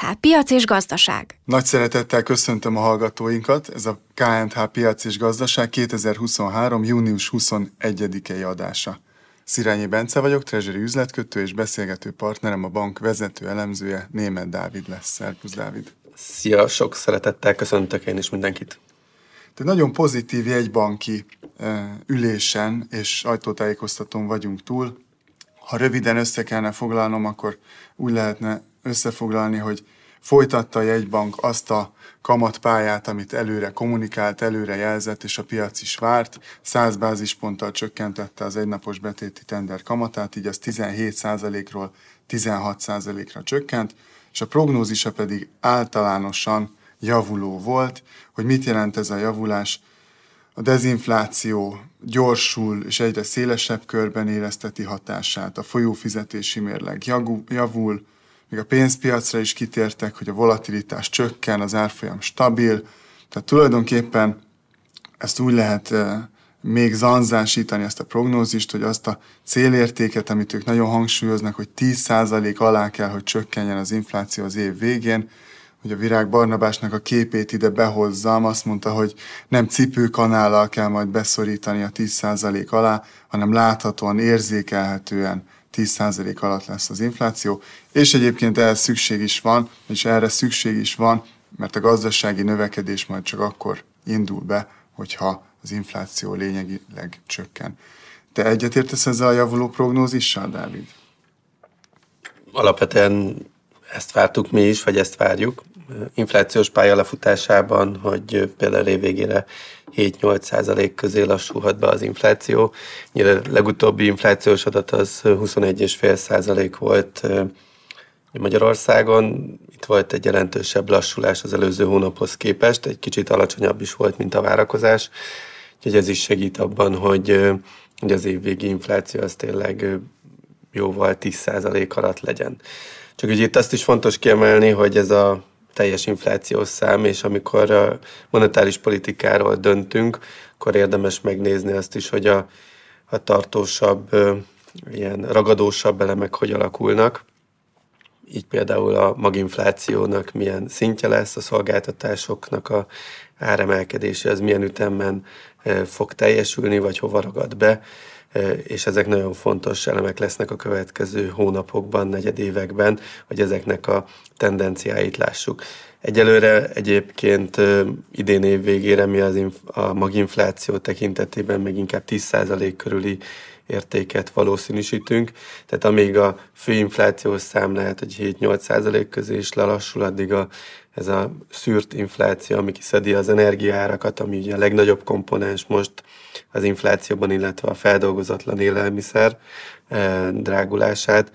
KNTH Piac és Gazdaság. Nagy szeretettel köszöntöm a hallgatóinkat. Ez a KNTH Piac és Gazdaság 2023. június 21-i adása. Szirányi Bence vagyok, Treasury üzletkötő és beszélgető partnerem a bank vezető elemzője, Német Dávid lesz. Szervusz, Dávid! Szia, sok szeretettel köszöntök én is mindenkit. Te nagyon pozitív jegybanki ülésen és ajtótájékoztatón vagyunk túl. Ha röviden össze kellene foglalnom, akkor úgy lehetne összefoglalni, hogy folytatta a jegybank azt a kamatpályát, amit előre kommunikált, előre jelzett, és a piac is várt. 100 bázisponttal csökkentette az egynapos betéti tender kamatát, így az 17%-ról 16%-ra csökkent, és a prognózisa pedig általánosan javuló volt. Hogy mit jelent ez a javulás? A dezinfláció gyorsul és egyre szélesebb körben érezteti hatását, a folyófizetési mérleg javul, még a pénzpiacra is kitértek, hogy a volatilitás csökken, az árfolyam stabil, tehát tulajdonképpen ezt úgy lehet még zanzásítani ezt a prognózist, hogy azt a célértéket, amit ők nagyon hangsúlyoznak, hogy 10% alá kell, hogy csökkenjen az infláció az év végén, hogy a Virág Barnabásnak a képét ide behozzam, azt mondta, hogy nem cipőkanállal kell majd beszorítani a 10% alá, hanem láthatóan, érzékelhetően 10% alatt lesz az infláció, és egyébként ehhez szükség is van, és erre szükség is van, mert a gazdasági növekedés majd csak akkor indul be, hogyha az infláció lényegileg csökken. Te egyetértesz ezzel a javuló prognózissal, Dávid? Alapvetően ezt vártuk mi is, vagy ezt várjuk. Inflációs pálya lefutásában, hogy például évvégére 7-8 százalék közé lassulhat be az infláció. Nyilván a legutóbbi inflációs adat az 21,5 százalék volt Magyarországon. Itt volt egy jelentősebb lassulás az előző hónaphoz képest, egy kicsit alacsonyabb is volt, mint a várakozás. Úgyhogy ez is segít abban, hogy, hogy az évvégi infláció az tényleg jóval 10% alatt legyen. Csak ugye itt azt is fontos kiemelni, hogy ez a teljes inflációs szám, és amikor a monetáris politikáról döntünk, akkor érdemes megnézni azt is, hogy a, a tartósabb, ilyen ragadósabb elemek hogy alakulnak. Így például a maginflációnak milyen szintje lesz, a szolgáltatásoknak a áremelkedése, az milyen ütemben fog teljesülni, vagy hova ragad be, és ezek nagyon fontos elemek lesznek a következő hónapokban, negyedévekben, hogy ezeknek a tendenciáit lássuk. Egyelőre egyébként idén év végére mi az a maginfláció tekintetében még inkább 10% körüli értéket valószínűsítünk. Tehát amíg a főinflációs szám lehet, hogy 7-8% közé is lelassul, addig a, ez a szűrt infláció, ami kiszedi az energiaárakat, ami ugye a legnagyobb komponens most az inflációban, illetve a feldolgozatlan élelmiszer drágulását,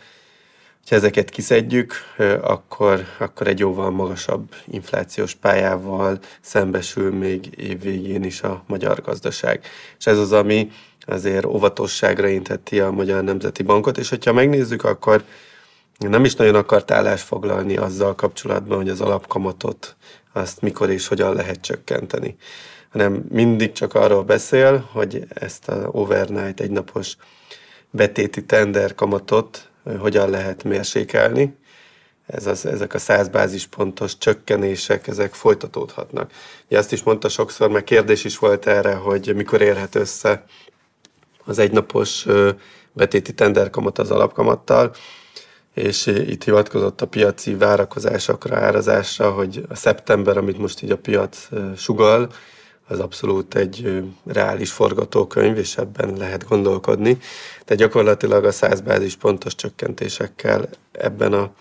ha ezeket kiszedjük, akkor, akkor egy jóval magasabb inflációs pályával szembesül még évvégén is a magyar gazdaság. És ez az, ami azért óvatosságra inteti a Magyar Nemzeti Bankot, és hogyha megnézzük, akkor nem is nagyon akart állást foglalni azzal kapcsolatban, hogy az alapkamatot azt mikor és hogyan lehet csökkenteni, hanem mindig csak arról beszél, hogy ezt a overnight egynapos betéti tender kamatot hogyan lehet mérsékelni. Ez az, ezek a 100 bázispontos csökkenések, ezek folytatódhatnak. Ugye azt is mondta sokszor, mert kérdés is volt erre, hogy mikor érhet össze az egynapos betéti tenderkamat az alapkamattal, és itt hivatkozott a piaci várakozásokra, árazásra, hogy a szeptember, amit most így a piac sugal, az abszolút egy reális forgatókönyv, és ebben lehet gondolkodni. De gyakorlatilag a 100 bázis pontos csökkentésekkel ebben a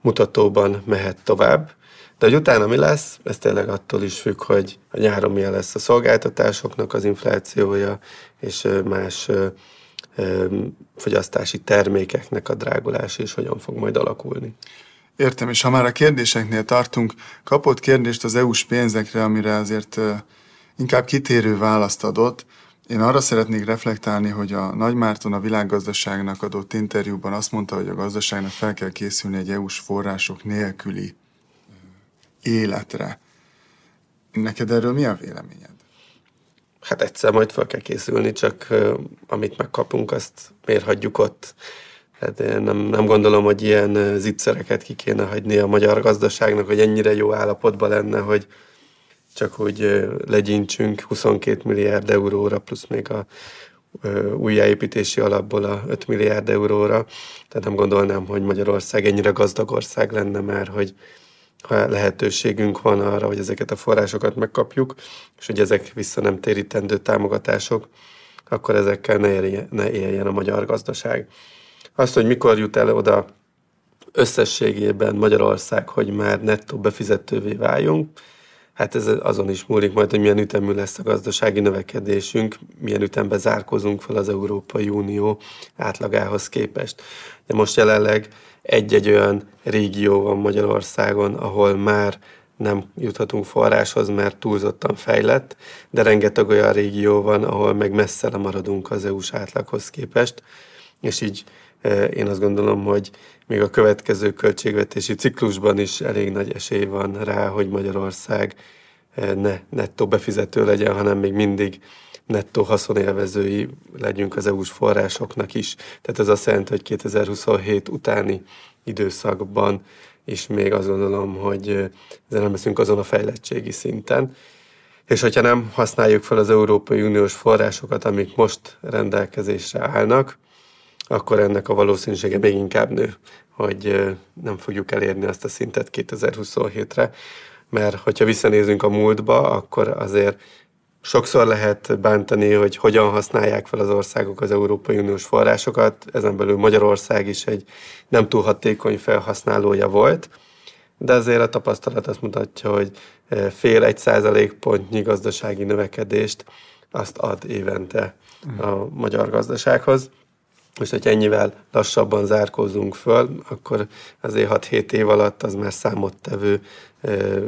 mutatóban mehet tovább. De hogy utána mi lesz, ez tényleg attól is függ, hogy a nyáron milyen lesz a szolgáltatásoknak az inflációja, és más fogyasztási termékeknek a drágulása is hogyan fog majd alakulni. Értem, és ha már a kérdéseknél tartunk, kapott kérdést az EU-s pénzekre, amire azért inkább kitérő választ adott. Én arra szeretnék reflektálni, hogy a Nagy Márton a világgazdaságnak adott interjúban azt mondta, hogy a gazdaságnak fel kell készülni egy EU-s források nélküli életre. Neked erről mi a véleményed? Hát egyszer majd fel kell készülni, csak amit megkapunk, azt miért ott? Hát én nem, nem gondolom, hogy ilyen zicsereket ki kéne hagyni a magyar gazdaságnak, hogy ennyire jó állapotban lenne, hogy csak úgy legyintsünk 22 milliárd euróra, plusz még a újjáépítési alapból a 5 milliárd euróra. Tehát nem gondolnám, hogy Magyarország ennyire gazdag ország lenne már, hogy ha lehetőségünk van arra, hogy ezeket a forrásokat megkapjuk, és hogy ezek vissza nem térítendő támogatások, akkor ezekkel ne éljen, ne éljen a magyar gazdaság. Azt, hogy mikor jut el oda összességében Magyarország, hogy már nettó befizetővé váljunk, hát ez azon is múlik majd, hogy milyen ütemű lesz a gazdasági növekedésünk, milyen ütemben zárkozunk fel az Európai Unió átlagához képest. De most jelenleg egy-egy olyan régió van Magyarországon, ahol már nem juthatunk forráshoz, mert túlzottan fejlett, de rengeteg olyan régió van, ahol meg messze maradunk az EU-s átlaghoz képest, és így e, én azt gondolom, hogy még a következő költségvetési ciklusban is elég nagy esély van rá, hogy Magyarország e, ne nettó befizető legyen, hanem még mindig nettó haszonélvezői legyünk az EU-s forrásoknak is. Tehát ez azt jelenti, hogy 2027 utáni időszakban és még azt gondolom, hogy ezzel nem leszünk azon a fejlettségi szinten. És hogyha nem használjuk fel az Európai Uniós forrásokat, amik most rendelkezésre állnak, akkor ennek a valószínűsége még inkább nő, hogy nem fogjuk elérni azt a szintet 2027-re, mert hogyha visszanézünk a múltba, akkor azért Sokszor lehet bántani, hogy hogyan használják fel az országok az Európai Uniós forrásokat, ezen belül Magyarország is egy nem túl hatékony felhasználója volt, de azért a tapasztalat azt mutatja, hogy eh, fél egy százalék pontnyi gazdasági növekedést azt ad évente a magyar gazdasághoz. Most, hogy ennyivel lassabban zárkózunk föl, akkor azért 6-7 év alatt az már számottevő eh,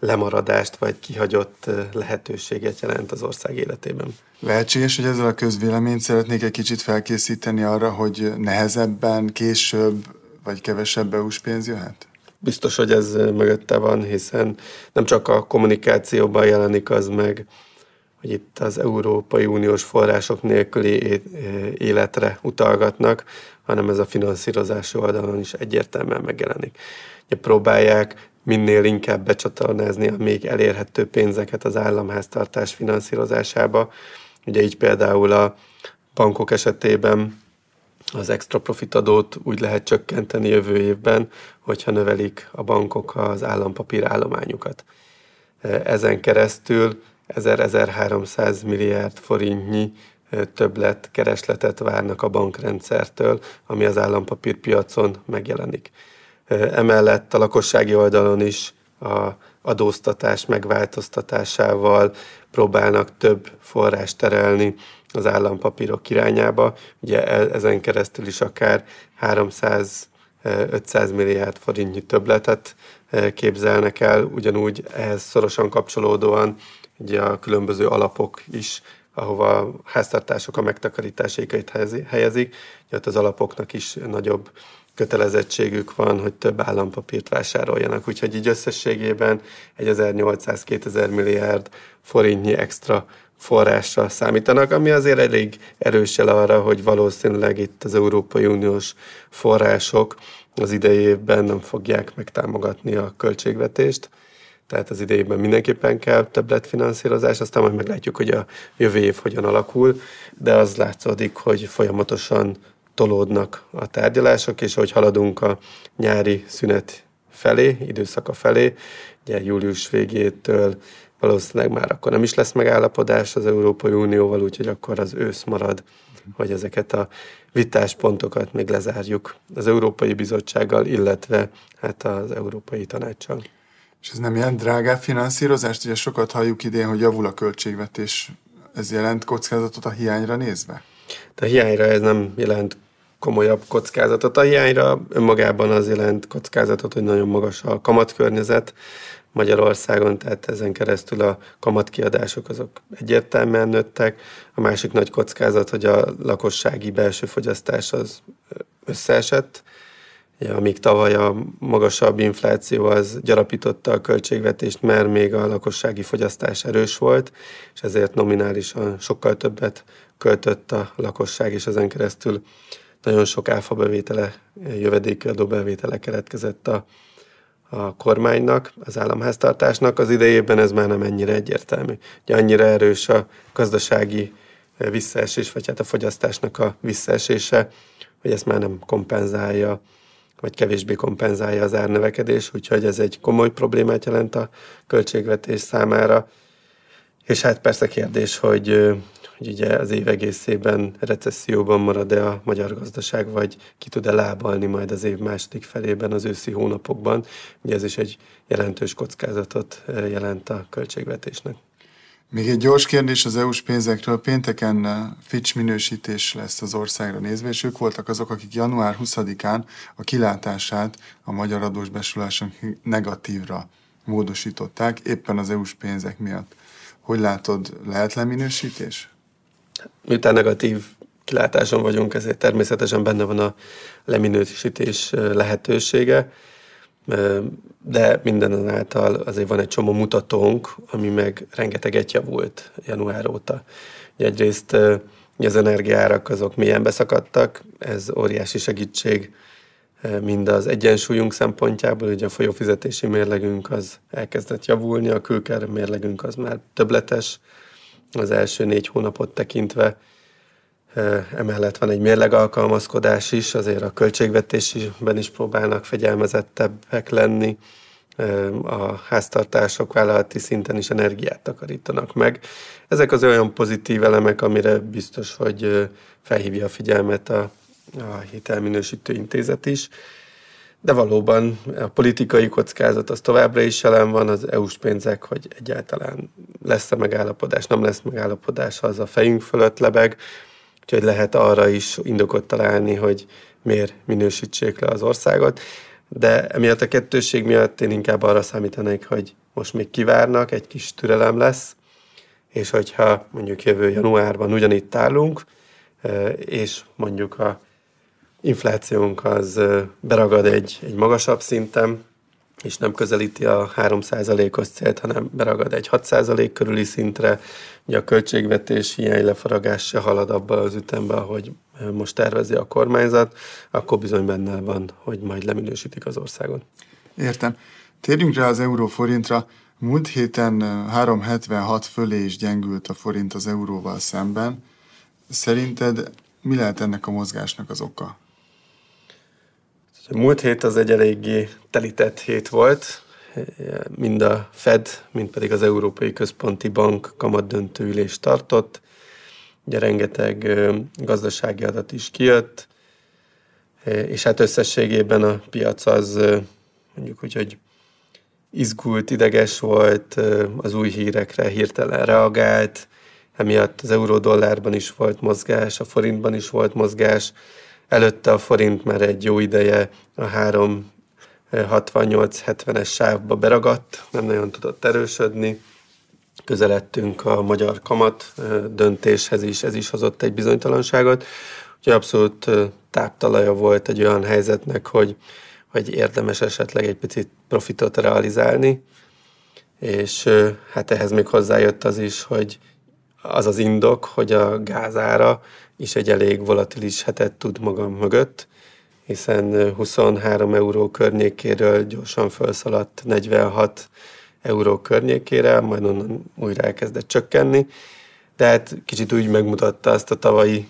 lemaradást vagy kihagyott lehetőséget jelent az ország életében. Lehetséges, hogy ezzel a közvéleményt szeretnék egy kicsit felkészíteni arra, hogy nehezebben, később vagy kevesebb EU-s pénz jöhet? Biztos, hogy ez mögötte van, hiszen nem csak a kommunikációban jelenik az meg, hogy itt az Európai Uniós források nélküli életre utalgatnak, hanem ez a finanszírozási oldalon is egyértelműen megjelenik. Ugye próbálják minél inkább becsatornázni a még elérhető pénzeket az államháztartás finanszírozásába. Ugye így például a bankok esetében az extra profit adót úgy lehet csökkenteni jövő évben, hogyha növelik a bankok az állampapír állományukat. Ezen keresztül 1000-1300 milliárd forintnyi többlet keresletet várnak a bankrendszertől, ami az állampapírpiacon megjelenik. Emellett a lakossági oldalon is a adóztatás megváltoztatásával próbálnak több forrást terelni az állampapírok irányába. Ugye e, ezen keresztül is akár 300 500 milliárd forintnyi többletet képzelnek el, ugyanúgy ehhez szorosan kapcsolódóan ugye a különböző alapok is, ahova a háztartások a megtakarításaikat helyezik, ugye ott az alapoknak is nagyobb kötelezettségük van, hogy több állampapírt vásároljanak. Úgyhogy így összességében egy 1800-2000 milliárd forintnyi extra forrásra számítanak, ami azért elég erős el arra, hogy valószínűleg itt az Európai Uniós források az idei évben nem fogják megtámogatni a költségvetést. Tehát az idejében mindenképpen kell többletfinanszírozás, aztán majd meglátjuk, hogy a jövő év hogyan alakul, de az látszódik, hogy folyamatosan tolódnak a tárgyalások, és hogy haladunk a nyári szünet felé, időszaka felé, ugye július végétől valószínűleg már akkor nem is lesz megállapodás az Európai Unióval, úgyhogy akkor az ősz marad, hogy ezeket a vitáspontokat még lezárjuk az Európai Bizottsággal, illetve hát az Európai Tanácssal. És ez nem jelent drágább finanszírozást? Ugye sokat halljuk idén, hogy javul a költségvetés. Ez jelent kockázatot a hiányra nézve? De a hiányra ez nem jelent komolyabb kockázatot. A hiányra önmagában az jelent kockázatot, hogy nagyon magas a kamatkörnyezet Magyarországon, tehát ezen keresztül a kamatkiadások azok egyértelműen nőttek. A másik nagy kockázat, hogy a lakossági belső fogyasztás az összeesett, Ja, amíg tavaly a magasabb infláció az gyarapította a költségvetést, mert még a lakossági fogyasztás erős volt, és ezért nominálisan sokkal többet költött a lakosság, és ezen keresztül nagyon sok áfa bevétele, jövedéki adóbevétele keletkezett a, a kormánynak, az államháztartásnak. Az idejében ez már nem ennyire egyértelmű. Ugye annyira erős a gazdasági visszaesés, vagy hát a fogyasztásnak a visszaesése, hogy ezt már nem kompenzálja, vagy kevésbé kompenzálja az árnövekedés, úgyhogy ez egy komoly problémát jelent a költségvetés számára. És hát persze kérdés, hogy hogy ugye az év egészében recesszióban marad-e a magyar gazdaság, vagy ki tud-e lábalni majd az év második felében, az őszi hónapokban. Ugye ez is egy jelentős kockázatot eh, jelent a költségvetésnek. Még egy gyors kérdés az EU-s pénzekről. Pénteken eh, Fitch minősítés lesz az országra nézve, és ők voltak azok, akik január 20-án a kilátását a magyar adós besuláson negatívra módosították, éppen az EU-s pénzek miatt. Hogy látod, lehet leminősítés? Miután negatív kilátáson vagyunk, ezért természetesen benne van a leminősítés lehetősége, de mindenáltal azért van egy csomó mutatónk, ami meg rengeteget javult január óta. Egyrészt az energiárak azok milyen beszakadtak, ez óriási segítség mind az egyensúlyunk szempontjából, ugye a folyófizetési mérlegünk az elkezdett javulni, a külker mérlegünk az már többletes, az első négy hónapot tekintve. Emellett van egy mérlegalkalmazkodás is, azért a költségvetésben is próbálnak fegyelmezettebbek lenni. A háztartások vállalati szinten is energiát takarítanak meg. Ezek az olyan pozitív elemek, amire biztos, hogy felhívja a figyelmet a, a hitelminősítő intézet is. De valóban a politikai kockázat az továbbra is jelen van, az EU-s pénzek, hogy egyáltalán lesz-e megállapodás, nem lesz megállapodás, az a fejünk fölött lebeg, úgyhogy lehet arra is indokot találni, hogy miért minősítsék le az országot. De emiatt a kettőség miatt én inkább arra számítanék, hogy most még kivárnak, egy kis türelem lesz, és hogyha mondjuk jövő januárban ugyanitt állunk, eh, és mondjuk a inflációnk az beragad egy, egy magasabb szinten, és nem közelíti a 3%-os célt, hanem beragad egy 6% körüli szintre. Ugye a költségvetés hiány lefaragás se halad abba az ütembe, hogy most tervezi a kormányzat, akkor bizony benne van, hogy majd leminősítik az országot. Értem. Térjünk rá az euróforintra. Múlt héten 3,76 fölé is gyengült a forint az euróval szemben. Szerinted mi lehet ennek a mozgásnak az oka? Múlt hét az egy eléggé telített hét volt, mind a Fed, mind pedig az Európai Központi Bank kamat döntőülést tartott. Ugye rengeteg gazdasági adat is kijött, és hát összességében a piac az mondjuk úgy, hogy izgult, ideges volt, az új hírekre hirtelen reagált, emiatt az euró-dollárban is volt mozgás, a forintban is volt mozgás, Előtte a forint már egy jó ideje a 3 68-70-es sávba beragadt, nem nagyon tudott erősödni. Közeledtünk a magyar kamat döntéshez is, ez is hozott egy bizonytalanságot. Úgyhogy abszolút táptalaja volt egy olyan helyzetnek, hogy, hogy érdemes esetleg egy picit profitot realizálni. És hát ehhez még hozzájött az is, hogy az az indok, hogy a gázára is egy elég volatilis hetet tud magam mögött, hiszen 23 euró környékéről gyorsan felszaladt 46 euró környékére, majd onnan újra elkezdett csökkenni, de hát kicsit úgy megmutatta azt a tavalyi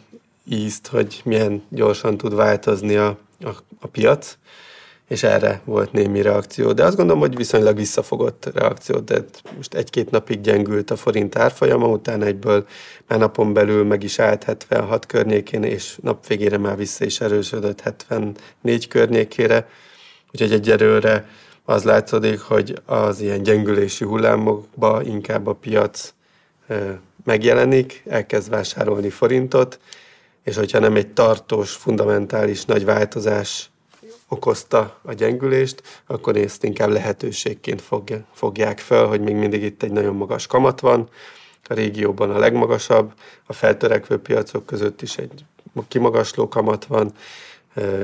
ízt, hogy milyen gyorsan tud változni a, a, a piac, és erre volt némi reakció. De azt gondolom, hogy viszonylag visszafogott reakció, de most egy-két napig gyengült a forint árfolyama, utána egyből már napon belül meg is állt 76 környékén, és nap végére már vissza is erősödött 74 környékére. Úgyhogy egyelőre az látszódik, hogy az ilyen gyengülési hullámokba inkább a piac megjelenik, elkezd vásárolni forintot, és hogyha nem egy tartós, fundamentális nagy változás okozta a gyengülést, akkor ezt inkább lehetőségként fogja, fogják fel, hogy még mindig itt egy nagyon magas kamat van, a régióban a legmagasabb, a feltörekvő piacok között is egy kimagasló kamat van,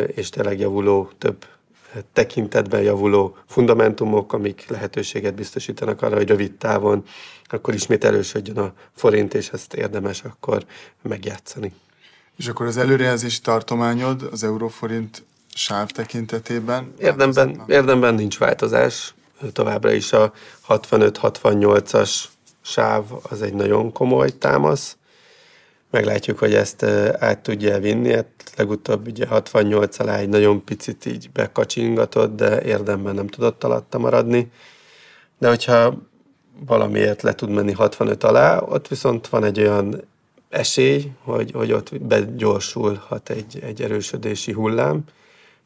és tényleg javuló, több tekintetben javuló fundamentumok, amik lehetőséget biztosítanak arra, hogy rövid távon akkor ismét erősödjön a forint, és ezt érdemes akkor megjátszani. És akkor az előrejelzési tartományod az euróforint sáv tekintetében? Érdemben, érdemben nincs változás. Továbbra is a 65-68-as sáv az egy nagyon komoly támasz. Meglátjuk, hogy ezt át tudja vinni. Hát legutóbb ugye 68 alá egy nagyon picit így bekacsingatott, de érdemben nem tudott alatta maradni. De hogyha valamiért le tud menni 65 alá, ott viszont van egy olyan esély, hogy, hogy ott begyorsulhat egy, egy erősödési hullám,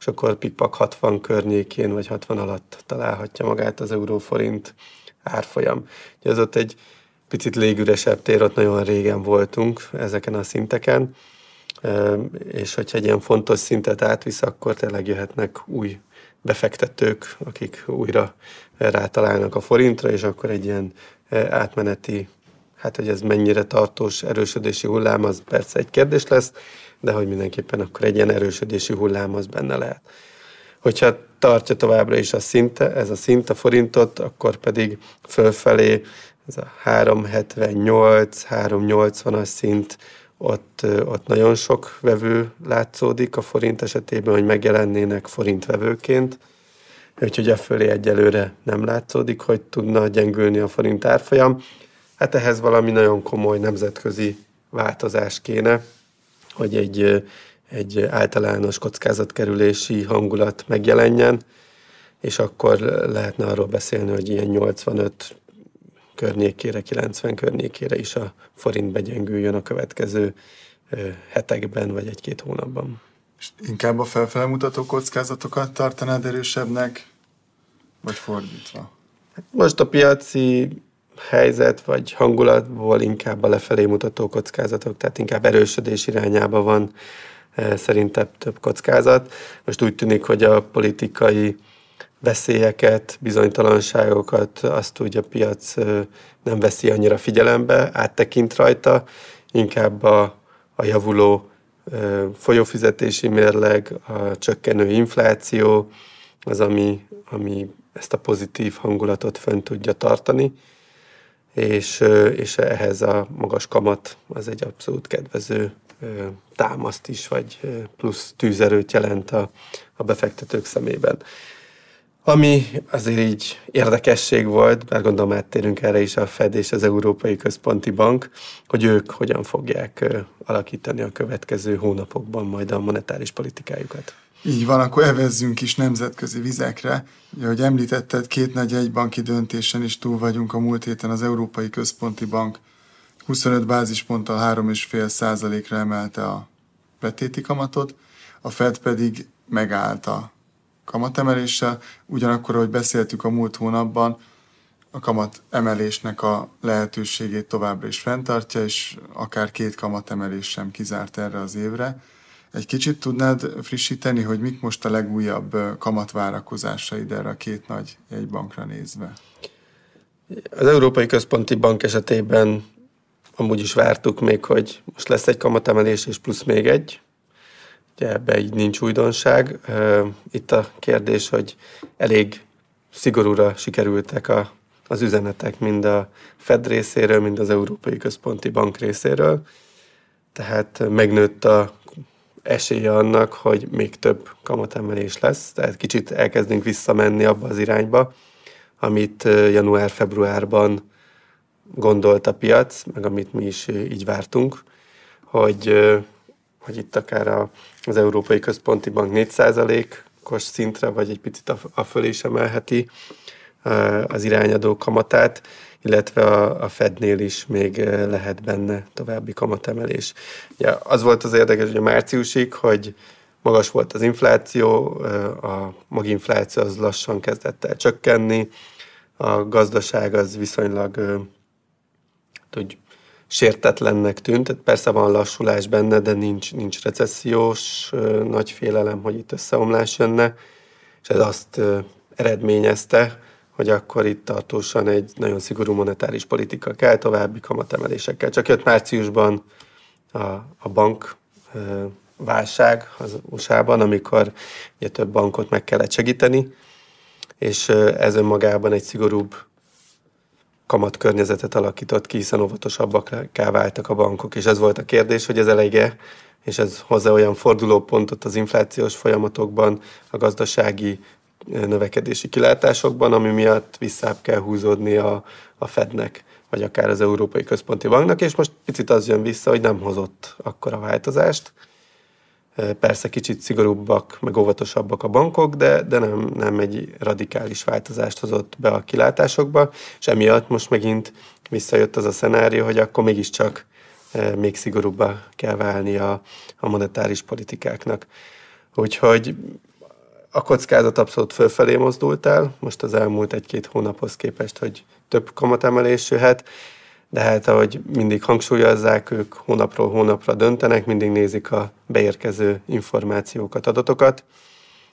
és akkor pikpak 60 környékén vagy 60 alatt találhatja magát az euróforint árfolyam. Ugye az ott egy picit légüresebb tér, ott nagyon régen voltunk ezeken a szinteken, és hogyha egy ilyen fontos szintet átvisz, akkor tényleg jöhetnek új befektetők, akik újra rátalálnak a forintra, és akkor egy ilyen átmeneti, hát hogy ez mennyire tartós erősödési hullám, az persze egy kérdés lesz, de hogy mindenképpen akkor egy ilyen erősödési hullám az benne lehet. Hogyha tartja továbbra is a szinte, ez a szint a forintot, akkor pedig fölfelé ez a 378, 380-as szint, ott, ott nagyon sok vevő látszódik a forint esetében, hogy megjelennének forintvevőként, úgyhogy a fölé egyelőre nem látszódik, hogy tudna gyengülni a forint árfolyam. Hát ehhez valami nagyon komoly nemzetközi változás kéne, hogy egy, egy általános kockázatkerülési hangulat megjelenjen, és akkor lehetne arról beszélni, hogy ilyen 85 környékére, 90 környékére is a forint begyengüljön a következő hetekben vagy egy-két hónapban. És inkább a felfele mutató kockázatokat tartanád erősebbnek, vagy fordítva? Most a piaci helyzet vagy hangulatból inkább a lefelé mutató kockázatok, tehát inkább erősödés irányába van szerintem több kockázat. Most úgy tűnik, hogy a politikai veszélyeket, bizonytalanságokat azt úgy a piac nem veszi annyira figyelembe, áttekint rajta, inkább a, a javuló folyófizetési mérleg, a csökkenő infláció az, ami, ami ezt a pozitív hangulatot fönn tudja tartani, és, és ehhez a magas kamat az egy abszolút kedvező támaszt is, vagy plusz tűzerőt jelent a, a befektetők szemében. Ami azért így érdekesség volt, mert gondolom áttérünk erre is a Fed és az Európai Központi Bank, hogy ők hogyan fogják alakítani a következő hónapokban majd a monetáris politikájukat. Így van, akkor evezzünk is nemzetközi vizekre. Ahogy említetted, két nagy egybanki döntésen is túl vagyunk a múlt héten az Európai Központi Bank 25 bázisponttal 3,5 százalékra emelte a betéti kamatot, a Fed pedig megállt a kamatemeléssel, ugyanakkor, ahogy beszéltük a múlt hónapban, a kamat emelésnek a lehetőségét továbbra is fenntartja, és akár két kamatemelés sem kizárt erre az évre. Egy kicsit tudnád frissíteni, hogy mik most a legújabb kamatvárakozásaid erre a két nagy jegybankra nézve? Az Európai Központi Bank esetében amúgy is vártuk még, hogy most lesz egy kamatemelés, és plusz még egy, Ugye ebbe így nincs újdonság. Itt a kérdés, hogy elég szigorúra sikerültek a, az üzenetek mind a Fed részéről, mind az Európai Központi Bank részéről. Tehát megnőtt a esélye annak, hogy még több kamatemelés lesz, tehát kicsit elkezdünk visszamenni abba az irányba, amit január-februárban gondolt a piac, meg amit mi is így vártunk, hogy hogy itt akár az Európai Központi Bank 4%-os szintre, vagy egy picit a, a fölé is emelheti az irányadó kamatát, illetve a, a Fednél is még lehet benne további kamatemelés. Ja, az volt az érdekes, hogy a márciusig, hogy magas volt az infláció, a maginfláció az lassan kezdett el csökkenni, a gazdaság az viszonylag hogy sértetlennek tűnt. Tehát persze van lassulás benne, de nincs, nincs recessziós nagy félelem, hogy itt összeomlás jönne, és ez azt eredményezte, hogy akkor itt tartósan egy nagyon szigorú monetáris politika kell, további kamatemelésekkel. Csak jött márciusban a, a bank válság az USA-ban, amikor ugye több bankot meg kellett segíteni, és ez önmagában egy szigorúbb kamat környezetet alakított ki, hiszen óvatosabbakká váltak a bankok. És ez volt a kérdés, hogy ez elege, és ez hozzá olyan fordulópontot az inflációs folyamatokban, a gazdasági növekedési kilátásokban, ami miatt visszább kell húzódni a, a Fednek, vagy akár az Európai Központi Banknak, és most picit az jön vissza, hogy nem hozott akkora változást. Persze kicsit szigorúbbak, meg óvatosabbak a bankok, de, de nem, nem egy radikális változást hozott be a kilátásokba, és emiatt most megint visszajött az a szenárió, hogy akkor mégiscsak még szigorúbbá kell válni a, a monetáris politikáknak. Úgyhogy a kockázat abszolút fölfelé mozdult el, most az elmúlt egy-két hónaphoz képest, hogy több kamatemelés jöhet, de hát ahogy mindig hangsúlyozzák, ők hónapról hónapra döntenek, mindig nézik a beérkező információkat, adatokat,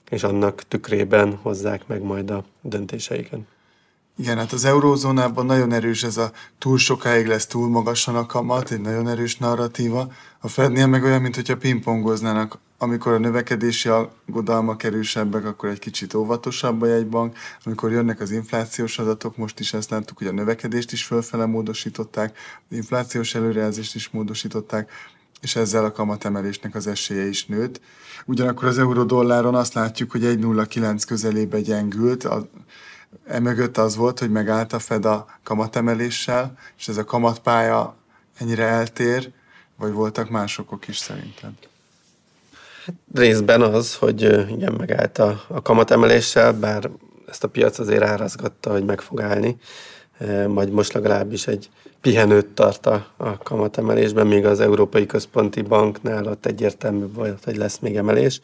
és annak tükrében hozzák meg majd a döntéseiket. Igen, hát az eurózónában nagyon erős ez a túl sokáig lesz túl magasan a kamat, egy nagyon erős narratíva. A Fednél meg olyan, mintha pingpongoznának, amikor a növekedési aggodalmak erősebbek, akkor egy kicsit óvatosabb a jegybank, amikor jönnek az inflációs adatok, most is ezt láttuk, hogy a növekedést is fölfele módosították, az inflációs előrejelzést is módosították, és ezzel a kamatemelésnek az esélye is nőtt. Ugyanakkor az euró-dolláron azt látjuk, hogy 1,09 közelébe gyengült, a, Emögött az volt, hogy megállt a Fed a kamatemeléssel, és ez a kamatpálya ennyire eltér, vagy voltak másokok is szerintem? Hát részben az, hogy igen, megállt a, a kamatemeléssel, bár ezt a piac azért árazgatta, hogy meg fog állni, majd most legalábbis egy pihenőt tart a, a kamatemelésben, míg az Európai Központi Banknál ott egyértelmű volt, hogy lesz még emelés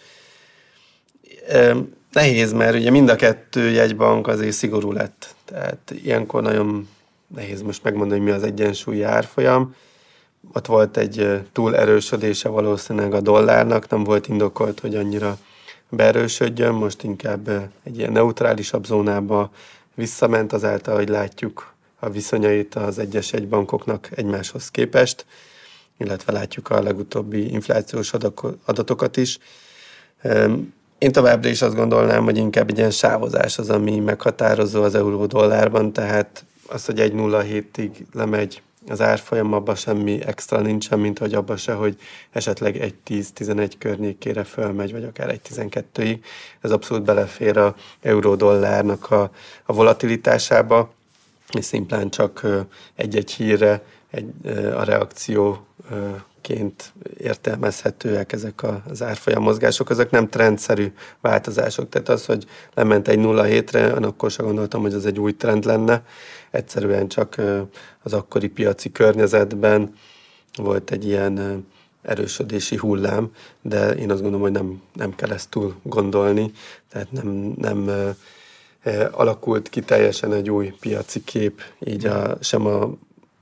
nehéz, mert ugye mind a kettő jegybank azért szigorú lett. Tehát ilyenkor nagyon nehéz most megmondani, hogy mi az egyensúlyi árfolyam. Ott volt egy túl erősödése valószínűleg a dollárnak, nem volt indokolt, hogy annyira beerősödjön, most inkább egy ilyen neutrálisabb zónába visszament azáltal, hogy látjuk a viszonyait az egyes egybankoknak egymáshoz képest, illetve látjuk a legutóbbi inflációs adatokat is. Én továbbra is azt gondolnám, hogy inkább egy ilyen sávozás az, ami meghatározó az euró-dollárban, tehát az, hogy 1.07-ig lemegy az árfolyam, abban semmi extra nincsen, mint hogy abban se, hogy esetleg egy 10-11 környékére fölmegy, vagy akár egy 12-ig. Ez abszolút belefér a euró-dollárnak a, a volatilitásába, és szimplán csak egy-egy hírre egy, a reakció ként értelmezhetőek ezek az árfolyam mozgások, ezek nem trendszerű változások. Tehát az, hogy lement egy 0 hétre, akkor sem gondoltam, hogy ez egy új trend lenne. Egyszerűen csak az akkori piaci környezetben volt egy ilyen erősödési hullám, de én azt gondolom, hogy nem, nem kell ezt túl gondolni, tehát nem, nem alakult ki teljesen egy új piaci kép, így a, sem a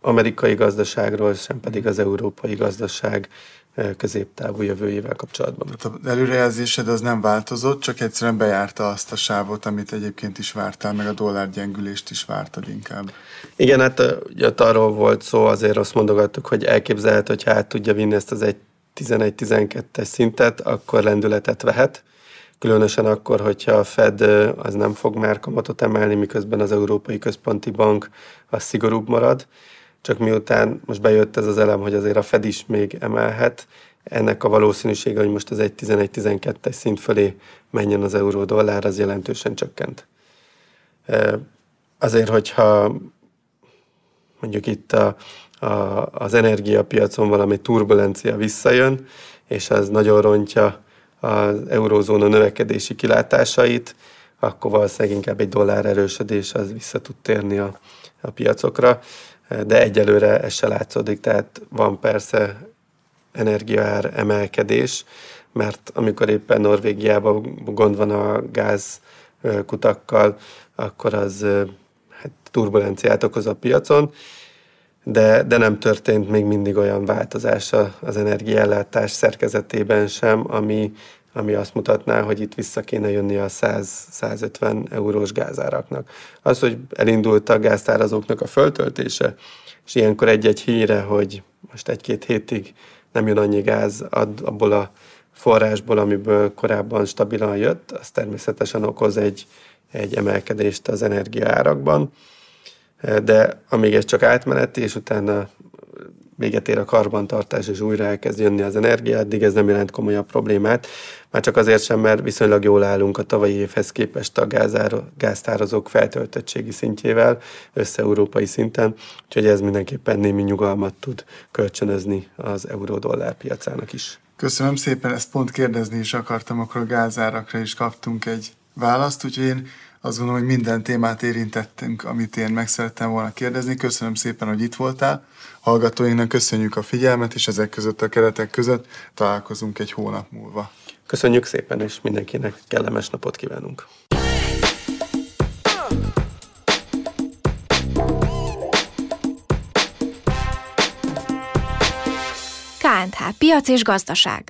amerikai gazdaságról, sem pedig az európai gazdaság eh, középtávú jövőjével kapcsolatban. Tehát az előrejelzésed az nem változott, csak egyszerűen bejárta azt a sávot, amit egyébként is vártál, meg a dollár gyengülést is vártad inkább. Igen, hát eh, ugye arról volt szó, azért azt mondogattuk, hogy elképzelhet, hogy hát tudja vinni ezt az egy 11-12-es szintet, akkor lendületet vehet. Különösen akkor, hogyha a Fed eh, az nem fog már kamatot emelni, miközben az Európai Központi Bank az szigorúbb marad csak miután most bejött ez az elem, hogy azért a Fed is még emelhet, ennek a valószínűsége, hogy most az egy 11-12-es szint fölé menjen az euró-dollár, az jelentősen csökkent. Azért, hogyha mondjuk itt a, a, az energiapiacon valami turbulencia visszajön, és az nagyon rontja az eurózóna növekedési kilátásait, akkor valószínűleg inkább egy dollár erősödés az vissza tud térni a, a piacokra de egyelőre ez se látszódik, tehát van persze energiaár emelkedés, mert amikor éppen Norvégiában gond van a gáz kutakkal, akkor az hát, turbulenciát okoz a piacon, de, de nem történt még mindig olyan változás az energiaellátás szerkezetében sem, ami, ami azt mutatná, hogy itt vissza kéne jönni a 100-150 eurós gázáraknak. Az, hogy elindult a gáztárazóknak a föltöltése, és ilyenkor egy-egy híre, hogy most egy-két hétig nem jön annyi gáz ad abból a forrásból, amiből korábban stabilan jött, az természetesen okoz egy, egy emelkedést az energiaárakban. de amíg ez csak átmeneti, és utána véget ér a karbantartás, és újra elkezd jönni az energia, addig ez nem jelent komolyabb problémát. Már csak azért sem, mert viszonylag jól állunk a tavalyi évhez képest a gáztározók feltöltöttségi szintjével össze-európai szinten, úgyhogy ez mindenképpen némi nyugalmat tud kölcsönözni az euró-dollár piacának is. Köszönöm szépen, ezt pont kérdezni is akartam, akkor a gázárakra is kaptunk egy választ, úgyhogy én azt gondolom, hogy minden témát érintettünk, amit én meg szerettem volna kérdezni. Köszönöm szépen, hogy itt voltál. Hallgatóinknak köszönjük a figyelmet, és ezek között a keretek között találkozunk egy hónap múlva. Köszönjük szépen, és mindenkinek kellemes napot kívánunk. KNH Piac és Gazdaság